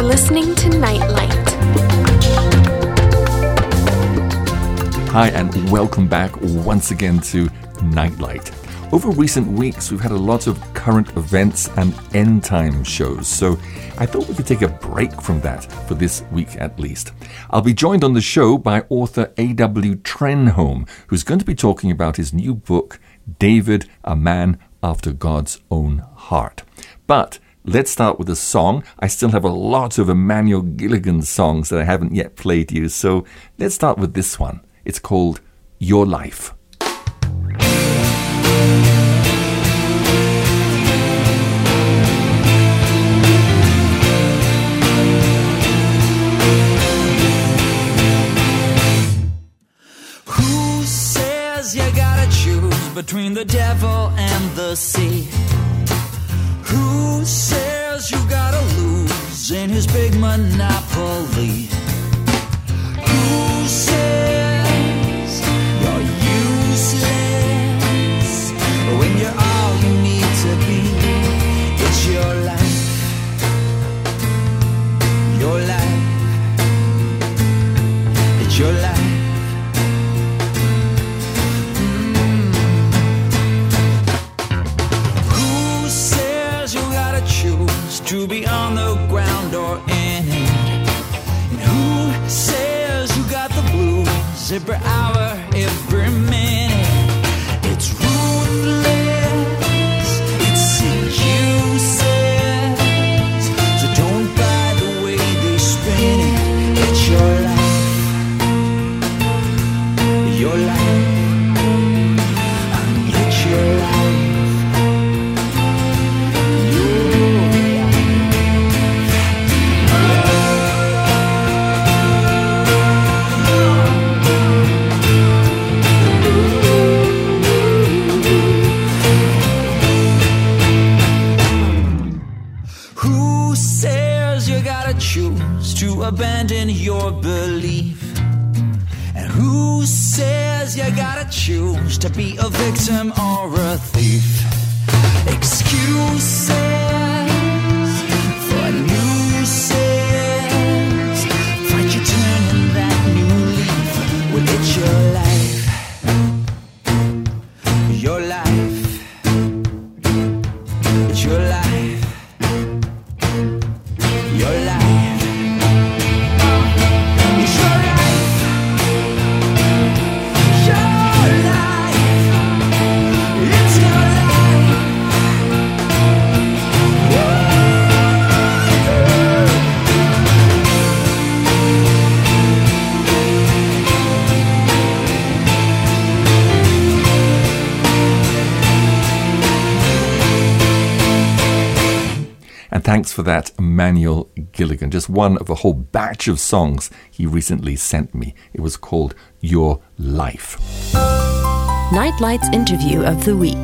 You're listening to Nightlight. Hi, and welcome back once again to Nightlight. Over recent weeks, we've had a lot of current events and end time shows, so I thought we could take a break from that for this week at least. I'll be joined on the show by author A.W. Trenholm, who's going to be talking about his new book, David, a Man After God's Own Heart. But Let's start with a song. I still have a lot of Emmanuel Gilligan songs that I haven't yet played you, so let's start with this one. It's called Your Life. Who says you gotta choose between the devil and the sea? Who says you gotta lose in his big monopoly? To abandon your belief? And who says you gotta choose to be a victim or a thief? Excuses thanks for that, Manuel Gilligan. Just one of a whole batch of songs he recently sent me. It was called Your Life. Nightlight's interview of the week.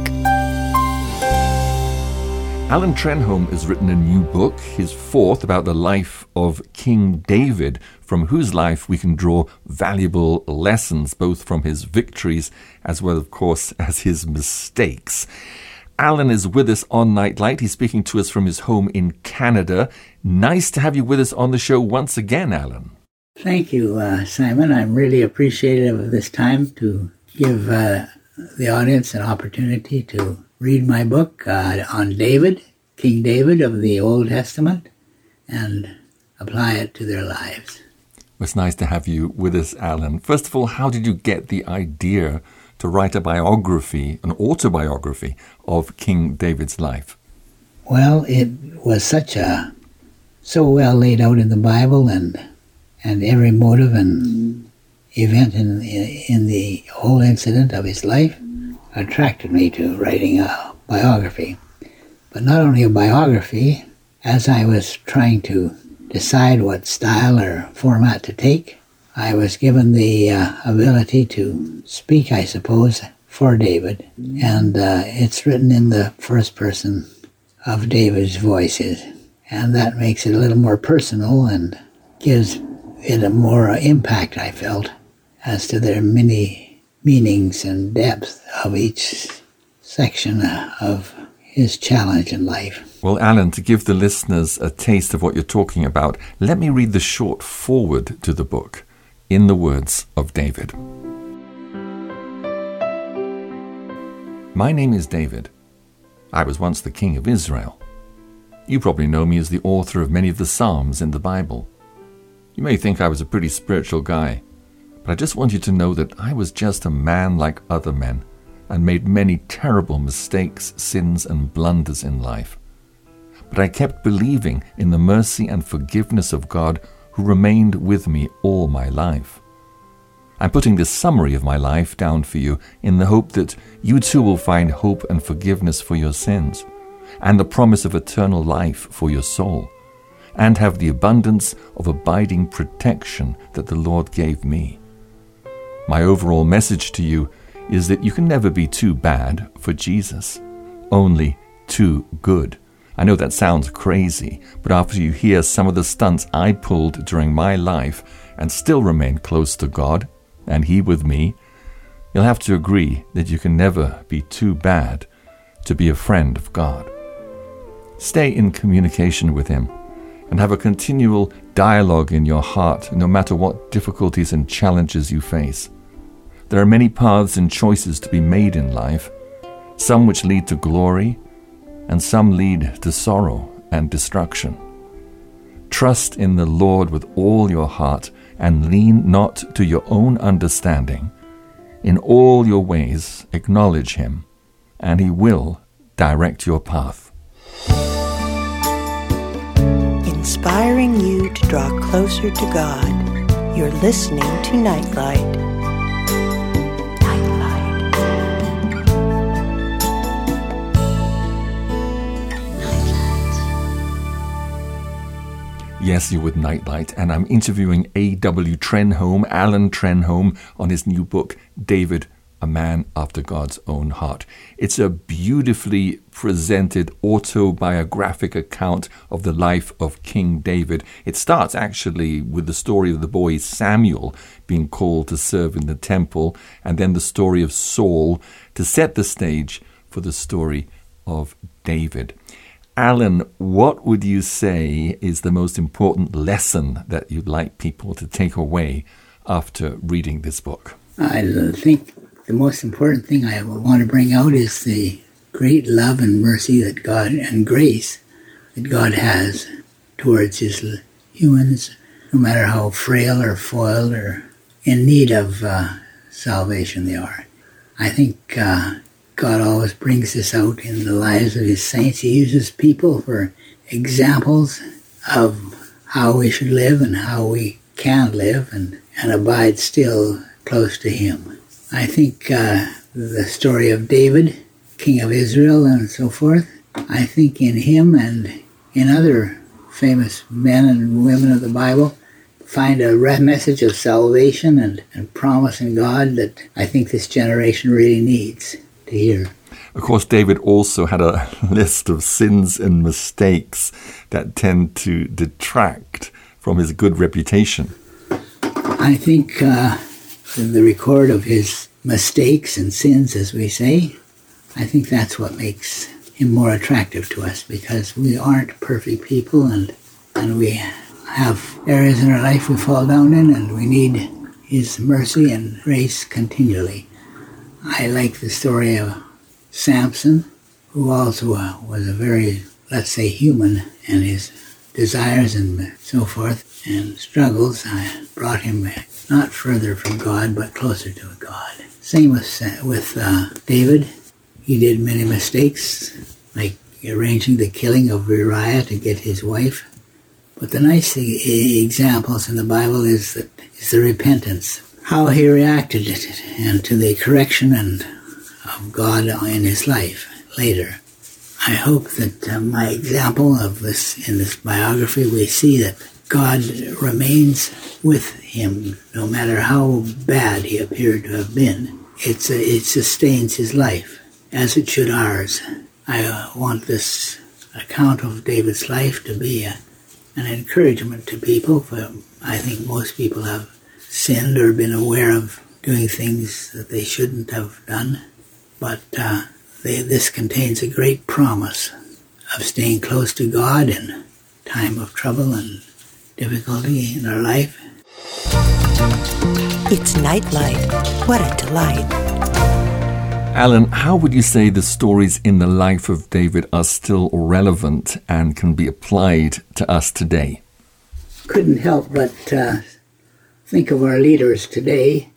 Alan Trenholm has written a new book, his fourth, about the life of King David, from whose life we can draw valuable lessons, both from his victories as well, of course, as his mistakes. Alan is with us on Nightlight. He's speaking to us from his home in Canada. Nice to have you with us on the show once again, Alan. Thank you, uh, Simon. I'm really appreciative of this time to give uh, the audience an opportunity to read my book uh, on David, King David of the Old Testament, and apply it to their lives. It's nice to have you with us, Alan. First of all, how did you get the idea to write a biography, an autobiography of King David's life? Well, it was such a so well laid out in the Bible, and and every motive and event in in the whole incident of his life attracted me to writing a biography. But not only a biography, as I was trying to decide what style or format to take, I was given the uh, ability to speak, I suppose, for David. And uh, it's written in the first person of David's voices. And that makes it a little more personal and gives it a more impact, I felt, as to their many meanings and depth of each section of his challenge in life. Well, Alan, to give the listeners a taste of what you're talking about, let me read the short foreword to the book in the words of David. My name is David. I was once the king of Israel. You probably know me as the author of many of the Psalms in the Bible. You may think I was a pretty spiritual guy, but I just want you to know that I was just a man like other men and made many terrible mistakes, sins, and blunders in life. But I kept believing in the mercy and forgiveness of God who remained with me all my life. I'm putting this summary of my life down for you in the hope that you too will find hope and forgiveness for your sins, and the promise of eternal life for your soul, and have the abundance of abiding protection that the Lord gave me. My overall message to you is that you can never be too bad for Jesus, only too good. I know that sounds crazy, but after you hear some of the stunts I pulled during my life and still remain close to God, and He with me, you'll have to agree that you can never be too bad to be a friend of God. Stay in communication with Him and have a continual dialogue in your heart no matter what difficulties and challenges you face. There are many paths and choices to be made in life, some which lead to glory, and some lead to sorrow and destruction. Trust in the Lord with all your heart and lean not to your own understanding. In all your ways acknowledge him, and he will direct your path. Inspiring you to draw closer to God, you're listening to Nightlight. Yes, you're with Nightlight, and I'm interviewing A.W. Trenholm, Alan Trenholm, on his new book, David, a Man After God's Own Heart. It's a beautifully presented autobiographic account of the life of King David. It starts actually with the story of the boy Samuel being called to serve in the temple, and then the story of Saul to set the stage for the story of David. Alan, what would you say is the most important lesson that you'd like people to take away after reading this book? I think the most important thing I want to bring out is the great love and mercy that God and grace that God has towards his humans, no matter how frail or foiled or in need of uh, salvation they are. I think uh, God always brings this out in the lives of his saints. He uses people for examples of how we should live and how we can live and, and abide still close to him. I think uh, the story of David, king of Israel and so forth, I think in him and in other famous men and women of the Bible, find a message of salvation and, and promise in God that I think this generation really needs to hear. Of course, David also had a list of sins and mistakes that tend to detract from his good reputation. I think uh, the record of his mistakes and sins, as we say, I think that's what makes him more attractive to us because we aren't perfect people and, and we have areas in our life we fall down in and we need his mercy and grace continually. I like the story of Samson, who also uh, was a very, let's say, human, and his desires and so forth and struggles uh, brought him not further from God, but closer to God. Same with, with uh, David. He did many mistakes, like arranging the killing of Uriah to get his wife. But the nice examples in the Bible is that is the repentance how he reacted and to the correction and of God in his life later. I hope that uh, my example of this in this biography, we see that God remains with him no matter how bad he appeared to have been. It's it sustains his life, as it should ours. I want this account of David's life to be a, an encouragement to people, for I think most people have sinned or been aware of doing things that they shouldn't have done. But uh, they, this contains a great promise of staying close to God in time of trouble and difficulty in our life. It's Nightlight. What a delight. Alan, how would you say the stories in the life of David are still relevant and can be applied to us today? Couldn't help but uh, think of our leaders today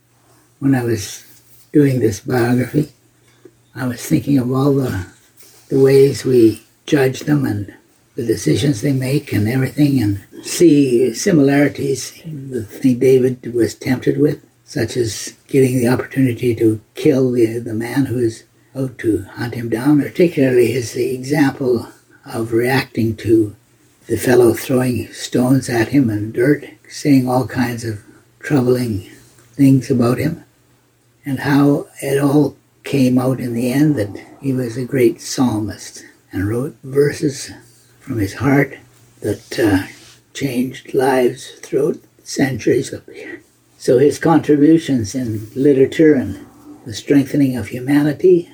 when I was doing this biography. I was thinking of all the, the ways we judge them and the decisions they make and everything and see similarities the thing David was tempted with, such as getting the opportunity to kill the, the man who is out to hunt him down, particularly his example of reacting to the fellow throwing stones at him and dirt, saying all kinds of troubling things about him, and how it all came out in the end that he was a great psalmist and wrote verses from his heart that uh, changed lives throughout centuries. So his contributions in literature and the strengthening of humanity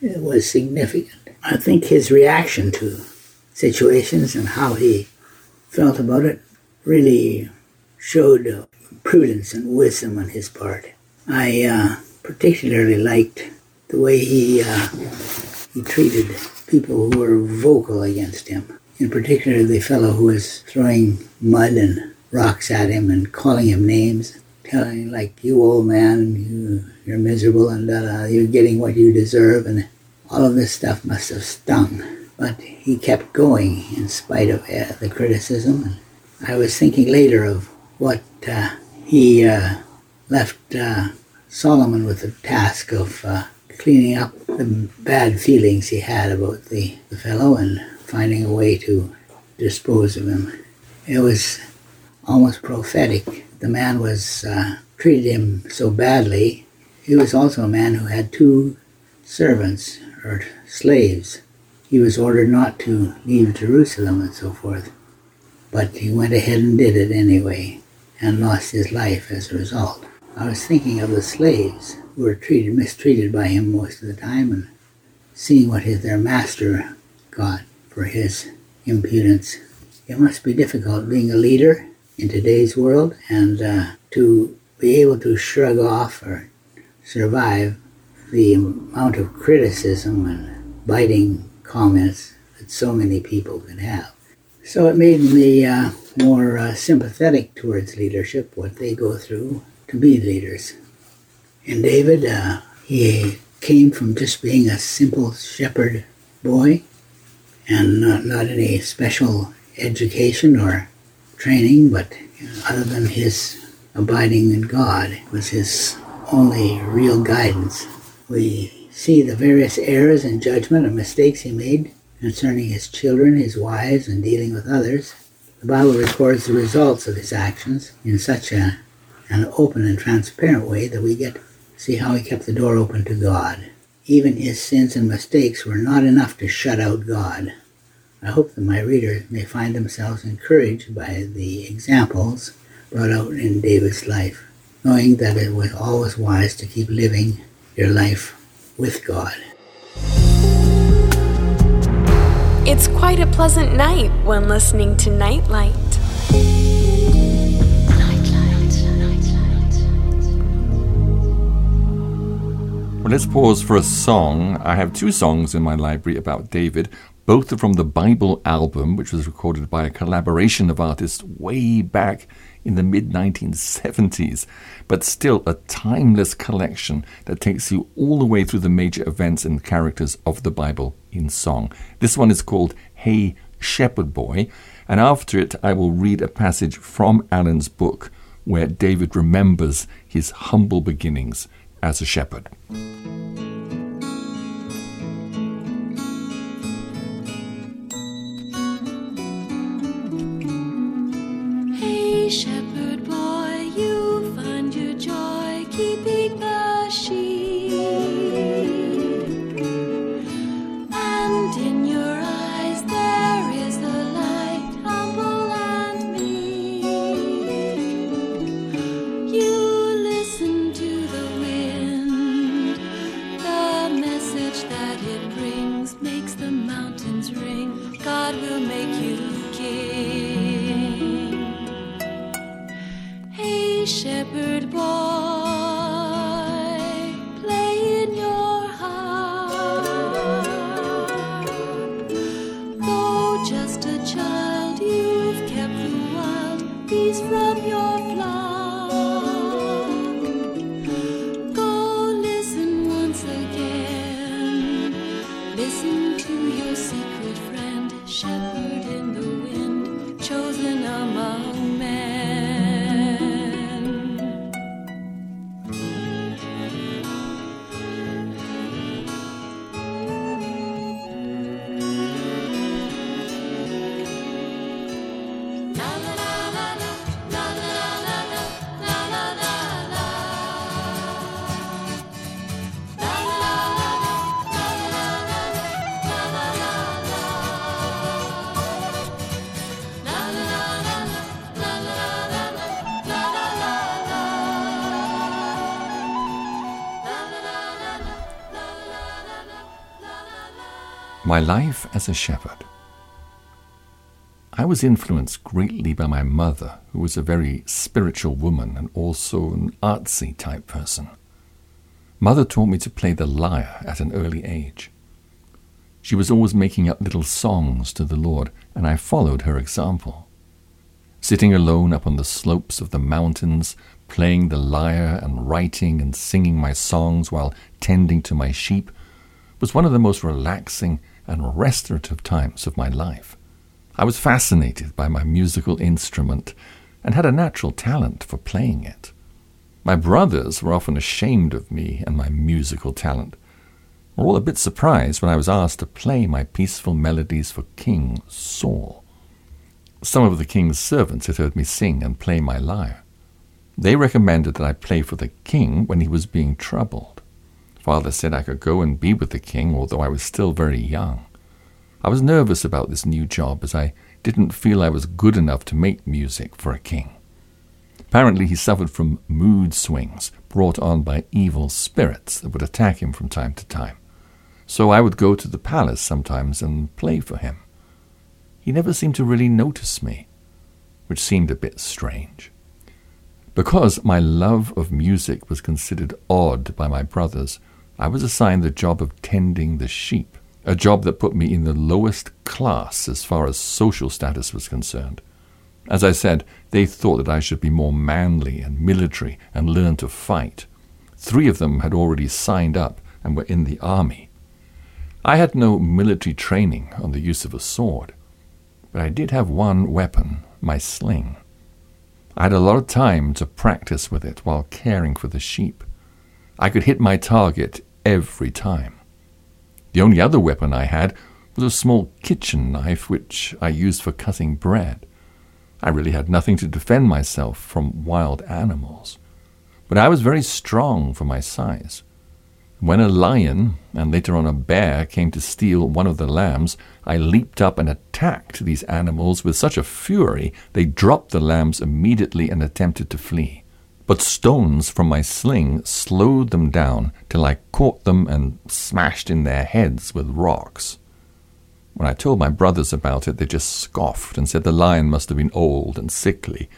was significant. I think his reaction to situations and how he felt about it really showed prudence and wisdom on his part. I uh, particularly liked the way he uh, he treated people who were vocal against him in particular the fellow who was throwing mud and rocks at him and calling him names, telling like you old man, you you're miserable and uh, you're getting what you deserve, and all of this stuff must have stung. But he kept going in spite of uh, the criticism. And I was thinking later of what uh, he uh, left uh, Solomon with the task of uh, cleaning up the bad feelings he had about the, the fellow and finding a way to dispose of him. It was almost prophetic. The man was uh, treated him so badly. He was also a man who had two servants or slaves. He was ordered not to leave Jerusalem and so forth, but he went ahead and did it anyway and lost his life as a result. I was thinking of the slaves who were treated mistreated by him most of the time and seeing what his, their master got for his impudence. It must be difficult being a leader in today's world and uh, to be able to shrug off or survive the amount of criticism and biting comments that so many people can have. So it made me uh, more uh, sympathetic towards leadership, what they go through to be leaders. And David, uh, he came from just being a simple shepherd boy and not, not any special education or training, but other than his abiding in God was his only real guidance. We see the various errors in judgment and mistakes he made concerning his children, his wives, and dealing with others. The Bible records the results of his actions in such a, an open and transparent way that we get to see how he kept the door open to God. Even his sins and mistakes were not enough to shut out God. I hope that my readers may find themselves encouraged by the examples brought out in David's life, knowing that it was always wise to keep living your life with God. It's quite a pleasant night when listening to Nightlight. Well, let's pause for a song. I have two songs in my library about David. Both are from the Bible album, which was recorded by a collaboration of artists way back in the mid 1970s, but still a timeless collection that takes you all the way through the major events and characters of the Bible in song. This one is called Hey Shepherd Boy, and after it, I will read a passage from Alan's book where David remembers his humble beginnings as a shepherd. Shepherd My life as a shepherd. I was influenced greatly by my mother, who was a very spiritual woman and also an artsy type person. Mother taught me to play the lyre at an early age. She was always making up little songs to the Lord, and I followed her example. Sitting alone up on the slopes of the mountains, playing the lyre and writing and singing my songs while tending to my sheep was one of the most relaxing and restorative times of my life. I was fascinated by my musical instrument and had a natural talent for playing it. My brothers were often ashamed of me and my musical talent, were all a bit surprised when I was asked to play my peaceful melodies for King Saul. Some of the king's servants had heard me sing and play my lyre. They recommended that I play for the king when he was being troubled. Father said I could go and be with the king, although I was still very young. I was nervous about this new job as I didn't feel I was good enough to make music for a king. Apparently, he suffered from mood swings brought on by evil spirits that would attack him from time to time. So I would go to the palace sometimes and play for him. He never seemed to really notice me, which seemed a bit strange. Because my love of music was considered odd by my brothers, I was assigned the job of tending the sheep, a job that put me in the lowest class as far as social status was concerned. As I said, they thought that I should be more manly and military and learn to fight. Three of them had already signed up and were in the army. I had no military training on the use of a sword, but I did have one weapon, my sling. I had a lot of time to practice with it while caring for the sheep. I could hit my target every time. The only other weapon I had was a small kitchen knife which I used for cutting bread. I really had nothing to defend myself from wild animals. But I was very strong for my size. When a lion, and later on a bear, came to steal one of the lambs, I leaped up and attacked these animals with such a fury they dropped the lambs immediately and attempted to flee. But stones from my sling slowed them down till I caught them and smashed in their heads with rocks. When I told my brothers about it, they just scoffed and said the lion must have been old and sickly,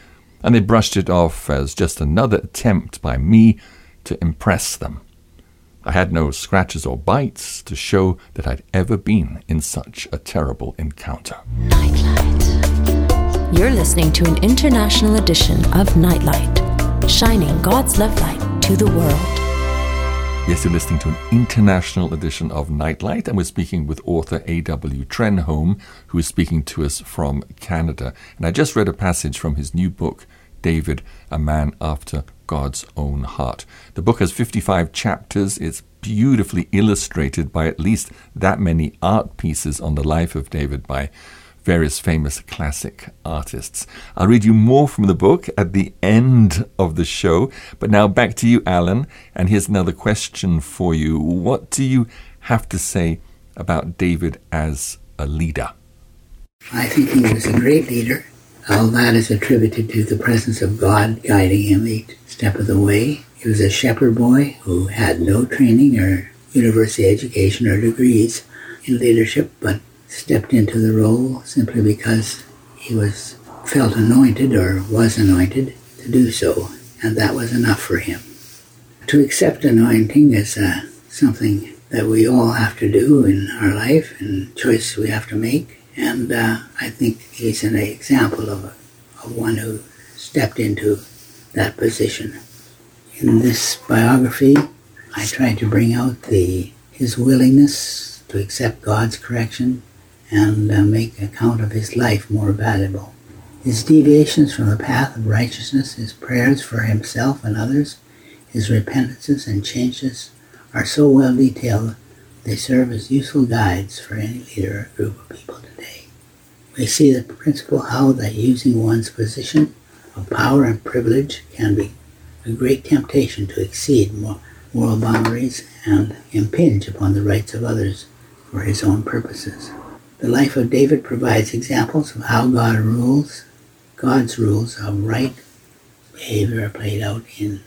and they brushed it off as just another attempt by me to impress them. I had no scratches or bites to show that I'd ever been in such a terrible encounter. Nightlight. You're listening to an international edition of Nightlight, shining God's love light to the world. Yes, you're listening to an international edition of Nightlight, and we're speaking with author A.W. Trenholm, who is speaking to us from Canada. And I just read a passage from his new book, David, a man after God's own heart. The book has 55 chapters. It's beautifully illustrated by at least that many art pieces on the life of David by various famous classic artists. I'll read you more from the book at the end of the show. But now back to you, Alan. And here's another question for you. What do you have to say about David as a leader? I think he was a great leader. All that is attributed to the presence of God guiding him each step of the way. He was a shepherd boy who had no training or university education or degrees in leadership, but stepped into the role simply because he was felt anointed or was anointed to do so, and that was enough for him. To accept anointing is uh, something that we all have to do in our life and choice we have to make. And uh, I think he's an example of, of one who stepped into that position. In this biography, I tried to bring out the his willingness to accept God's correction and uh, make account of his life more valuable. His deviations from the path of righteousness, his prayers for himself and others, his repentances and changes are so well detailed they serve as useful guides for any leader or group of people today. We see the principle how that using one's position of power and privilege can be a great temptation to exceed moral boundaries and impinge upon the rights of others for his own purposes. The life of David provides examples of how God rules, God's rules of right behavior are played out in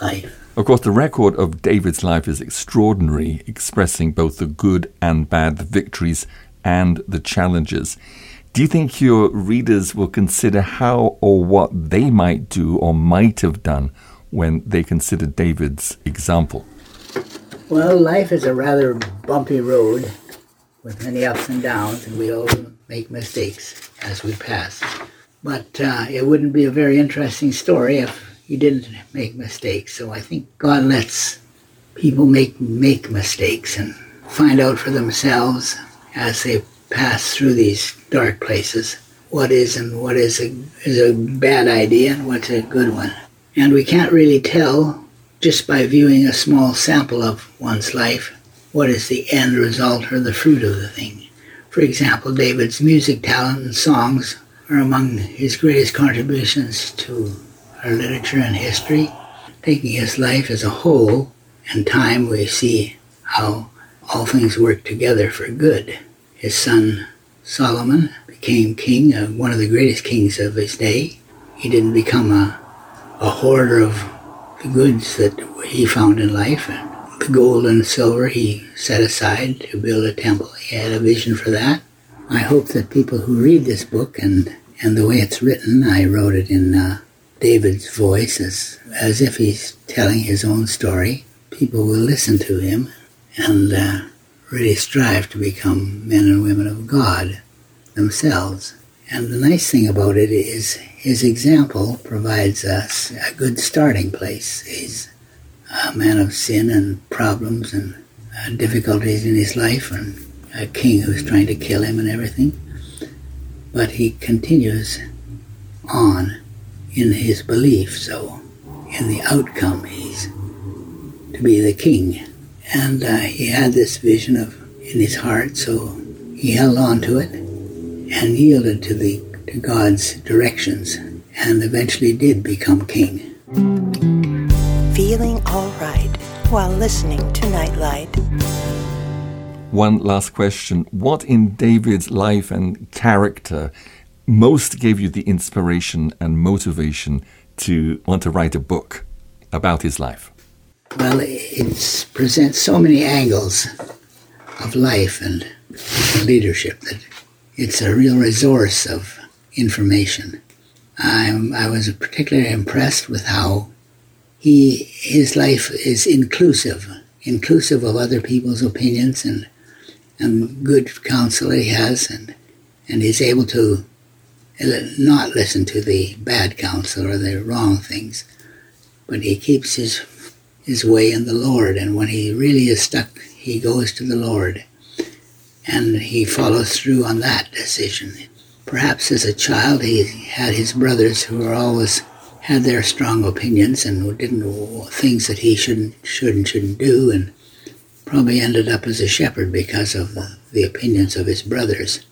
life. Of course, the record of David's life is extraordinary, expressing both the good and bad, the victories and the challenges. Do you think your readers will consider how or what they might do or might have done when they consider David's example? Well, life is a rather bumpy road with many ups and downs, and we all make mistakes as we pass. But uh, it wouldn't be a very interesting story if you didn't make mistakes. So I think God lets people make make mistakes and find out for themselves as they pass through these dark places what is and what is a, is a bad idea and what's a good one. And we can't really tell just by viewing a small sample of one's life what is the end result or the fruit of the thing. For example, David's music talent and songs are among his greatest contributions to our literature and history. Taking his life as a whole and time, we see how all things work together for good. His son Solomon became king, uh, one of the greatest kings of his day. He didn't become a, a hoarder of the goods that he found in life. The gold and silver he set aside to build a temple. He had a vision for that. I hope that people who read this book and, and the way it's written, I wrote it in uh, David's voice as, as if he's telling his own story. People will listen to him and uh, really strive to become men and women of God themselves. And the nice thing about it is his example provides us a good starting place. He's a man of sin and problems and uh, difficulties in his life and a king who's trying to kill him and everything. But he continues on in his belief, so in the outcome he's to be the king. And uh, he had this vision of in his heart, so he held on to it and yielded to the to God's directions and eventually did become king. Feeling all right while listening to Nightlight. One last question. What in David's life and character most gave you the inspiration and motivation to want to write a book about his life? Well, it presents so many angles of life and leadership that it's a real resource of information. I'm, I was particularly impressed with how he his life is inclusive, inclusive of other people's opinions and and good counsel he has, and and he's able to not listen to the bad counsel or the wrong things, but he keeps his his way in the Lord, and when he really is stuck, he goes to the Lord, and he follows through on that decision. Perhaps as a child he had his brothers who were always had their strong opinions and didn't things that he shouldn't should and shouldn't do, and probably ended up as a shepherd because of the, the opinions of his brothers.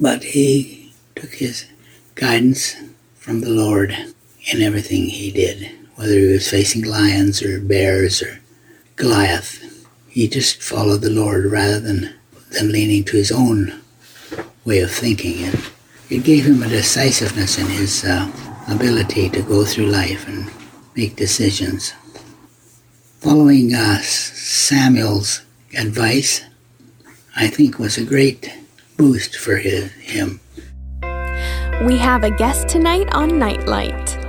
But he took his guidance from the Lord in everything he did, whether he was facing lions or bears or Goliath. He just followed the Lord rather than, than leaning to his own way of thinking. And it gave him a decisiveness in his uh, ability to go through life and make decisions. Following uh, Samuel's advice, I think was a great boost for his, him. We have a guest tonight on Nightlight.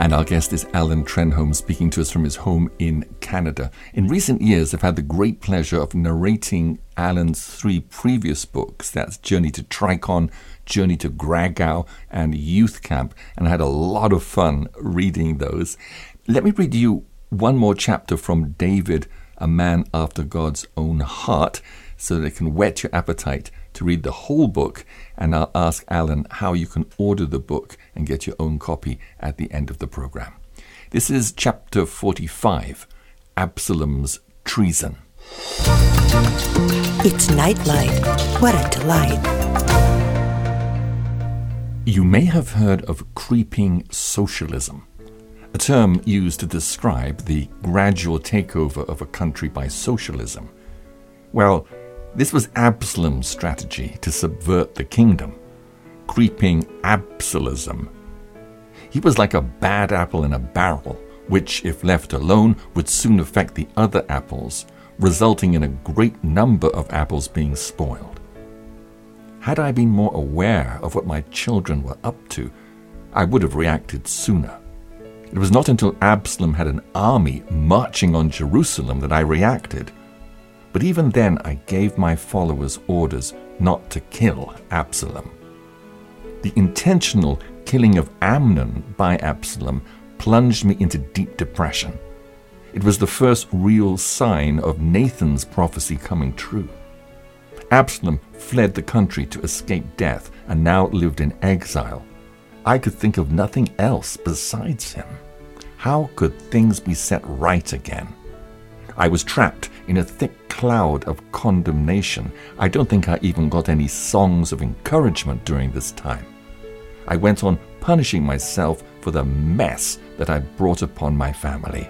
And our guest is Alan Trenholm speaking to us from his home in Canada. In recent years, I've had the great pleasure of narrating Alan's three previous books. That's Journey to Tricon, Journey to Gragau, and Euth Camp. And I had a lot of fun reading those. Let me read you one more chapter from David, a man after God's own heart. so that it can whet your appetite to read the whole book, and I'll ask Alan how you can order the book and get your own copy at the end of the program. This is chapter 45 Absalom's Treason. It's Nightlight. What a delight. You may have heard of creeping socialism, a term used to describe the gradual takeover of a country by socialism. Well, this was Absalom's strategy to subvert the kingdom. Creeping Absalomism. He was like a bad apple in a barrel, which, if left alone, would soon affect the other apples, resulting in a great number of apples being spoiled. Had I been more aware of what my children were up to, I would have reacted sooner. It was not until Absalom had an army marching on Jerusalem that I reacted. But even then, I gave my followers orders not to kill Absalom. The intentional killing of Amnon by Absalom plunged me into deep depression. It was the first real sign of Nathan's prophecy coming true. Absalom fled the country to escape death and now lived in exile. I could think of nothing else besides him. How could things be set right again? I was trapped in a thick cloud of condemnation. I don't think I even got any songs of encouragement during this time. I went on punishing myself for the mess that I brought upon my family.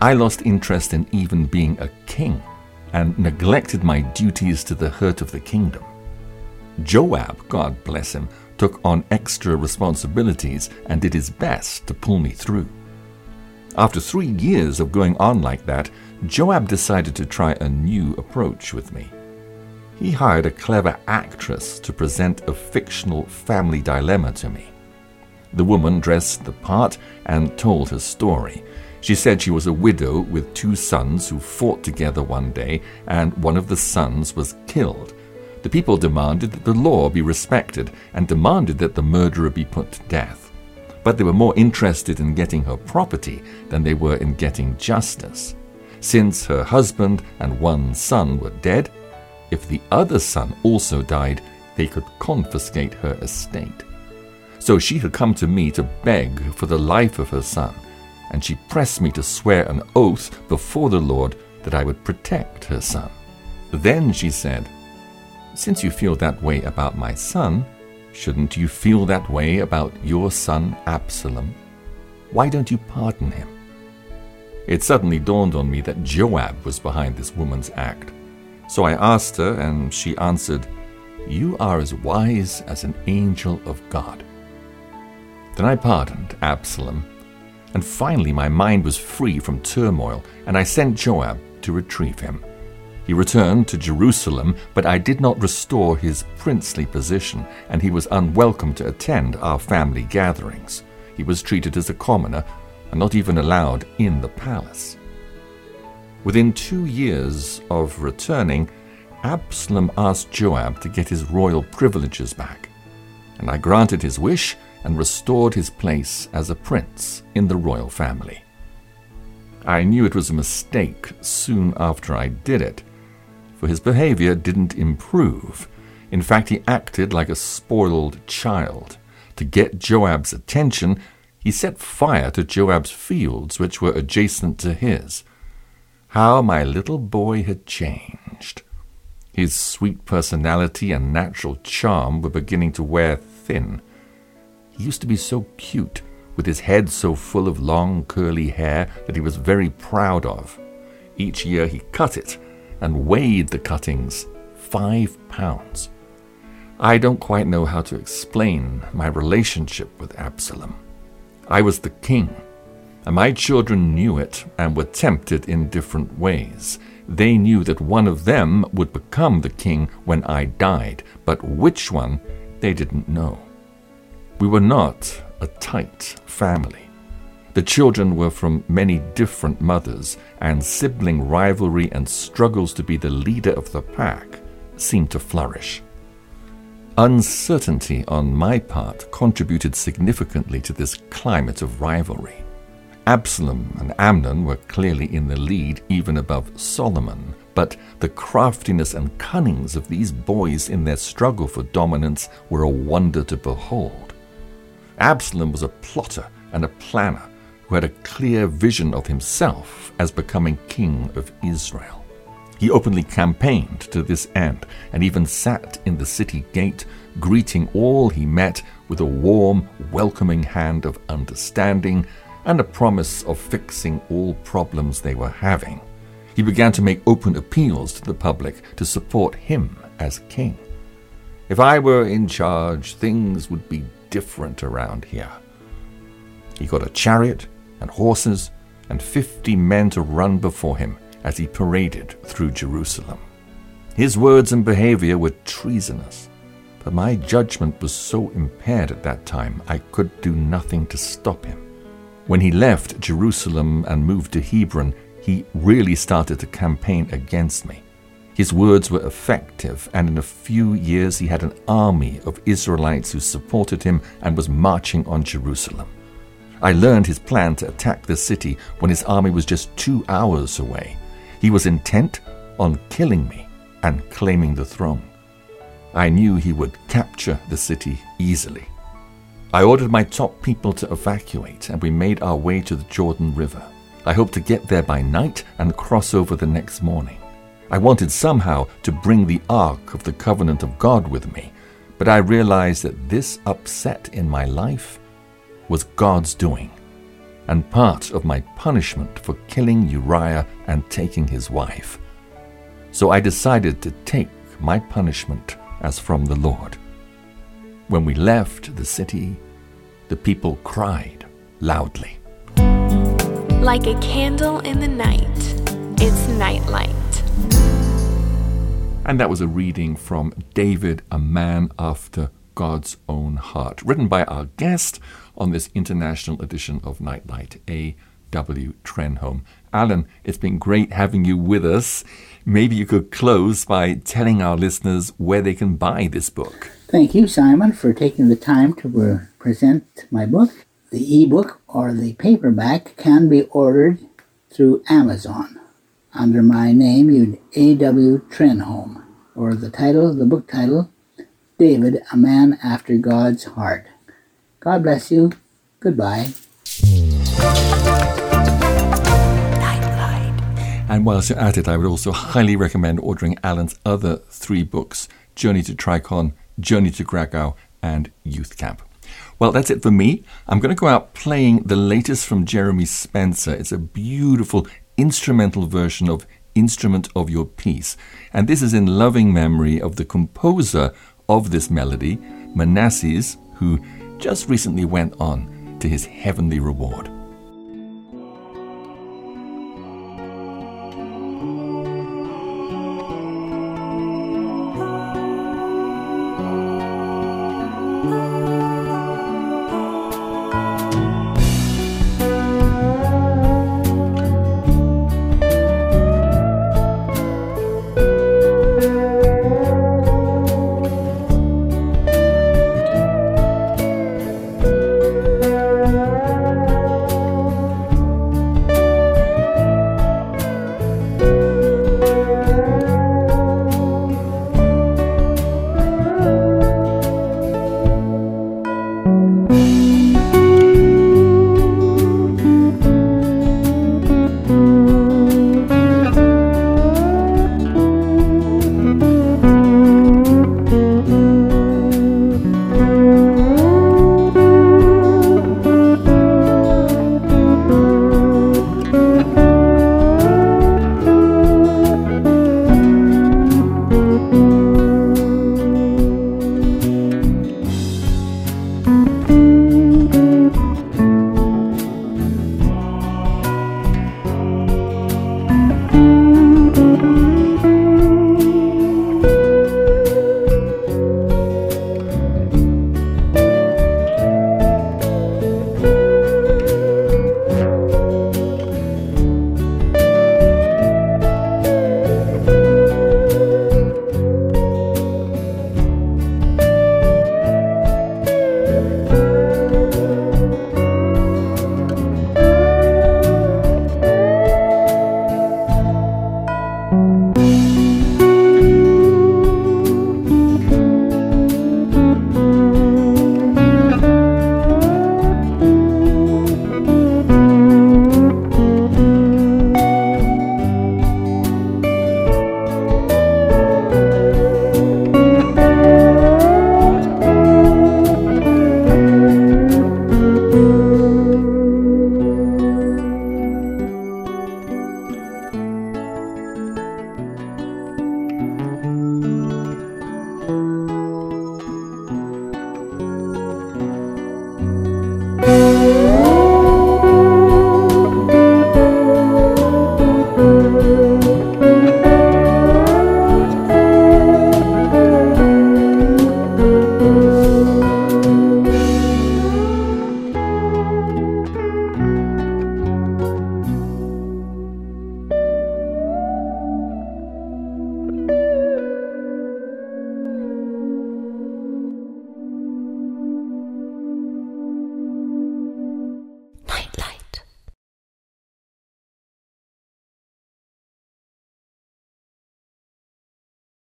I lost interest in even being a king and neglected my duties to the hurt of the kingdom. Joab, God bless him, took on extra responsibilities and did his best to pull me through. After three years of going on like that, Joab decided to try a new approach with me. He hired a clever actress to present a fictional family dilemma to me. The woman dressed the part and told her story. She said she was a widow with two sons who fought together one day, and one of the sons was killed. The people demanded that the law be respected and demanded that the murderer be put to death. But they were more interested in getting her property than they were in getting justice. Since her husband and one son were dead, if the other son also died, they could confiscate her estate. So she had come to me to beg for the life of her son, and she pressed me to swear an oath before the Lord that I would protect her son. Then she said, Since you feel that way about my son, shouldn't you feel that way about your son Absalom? Why don't you pardon him? It suddenly dawned on me that Joab was behind this woman's act. So I asked her, and she answered, You are as wise as an angel of God. Then I pardoned Absalom, and finally my mind was free from turmoil, and I sent Joab to retrieve him. He returned to Jerusalem, but I did not restore his princely position, and he was unwelcome to attend our family gatherings. He was treated as a commoner and not even allowed in the palace. Within two years of returning, Absalom asked Joab to get his royal privileges back, and I granted his wish and restored his place as a prince in the royal family. I knew it was a mistake soon after I did it, for his behavior didn't improve. In fact, he acted like a spoiled child. To get Joab's attention, he set fire to Joab's fields, which were adjacent to his. How my little boy had changed. His sweet personality and natural charm were beginning to wear thin. He used to be so cute, with his head so full of long curly hair that he was very proud of. Each year he cut it and weighed the cuttings five pounds. I don't quite know how to explain my relationship with Absalom. I was the king, and my children knew it and were tempted in different ways. They knew that one of them would become the king when I died, but which one they didn't know. We were not a tight family. The children were from many different mothers, and sibling rivalry and struggles to be the leader of the pack seemed to flourish. Uncertainty on my part contributed significantly to this climate of rivalry. Absalom and Amnon were clearly in the lead, even above Solomon. But the craftiness and cunnings of these boys in their struggle for dominance were a wonder to behold. Absalom was a plotter and a planner who had a clear vision of himself as becoming king of Israel. He openly campaigned to this end and even sat in the city gate, greeting all he met with a warm, welcoming hand of understanding and a promise of fixing all problems they were having. He began to make open appeals to the public to support him as king. If I were in charge, things would be different around here. He got a chariot and horses and fifty men to run before him as he paraded through Jerusalem. His words and behavior were treasonous, but my judgment was so impaired at that time I could do nothing to stop him. When he left Jerusalem and moved to Hebron, he really started to campaign against me. His words were effective, and in a few years he had an army of Israelites who supported him and was marching on Jerusalem. I learned his plan to attack the city when his army was just two hours away. He was intent on killing me and claiming the throne. I knew he would capture the city easily. I ordered my top people to evacuate, and we made our way to the Jordan River. I hoped to get there by night and cross over the next morning. I wanted somehow to bring the Ark of the Covenant of God with me, but I realized that this upset in my life was God's doing, and part of my punishment for killing Uriah and taking his wife. So I decided to take my punishment as from the Lord. When we left the city, the people cried loudly. Like a candle in the night, it's nightlight. And that was a reading from David, a man after God's own heart, written by our guest on this international edition of Nightlight, A.W. Trenholm. Alan, it's been great having you with us. Maybe you could close by telling our listeners where they can buy this book. Thank you, Simon, for taking the time to pre- present my book. The ebook or the paperback can be ordered through Amazon under my name, you'd A.W. Trenholm, or the title, the book title, David, a Man After God's Heart. God bless you. Goodbye. And whilst you're at it, I would also highly recommend ordering Alan's other three books Journey to Tricon, Journey to Gragau, and Euth Camp. Well, that's it for me. I'm going to go out playing the latest from Jeremy Spencer. It's a beautiful instrumental version of Instrument of Your Peace. And this is in loving memory of the composer of this melody, Manasses, who just recently went on to his heavenly reward.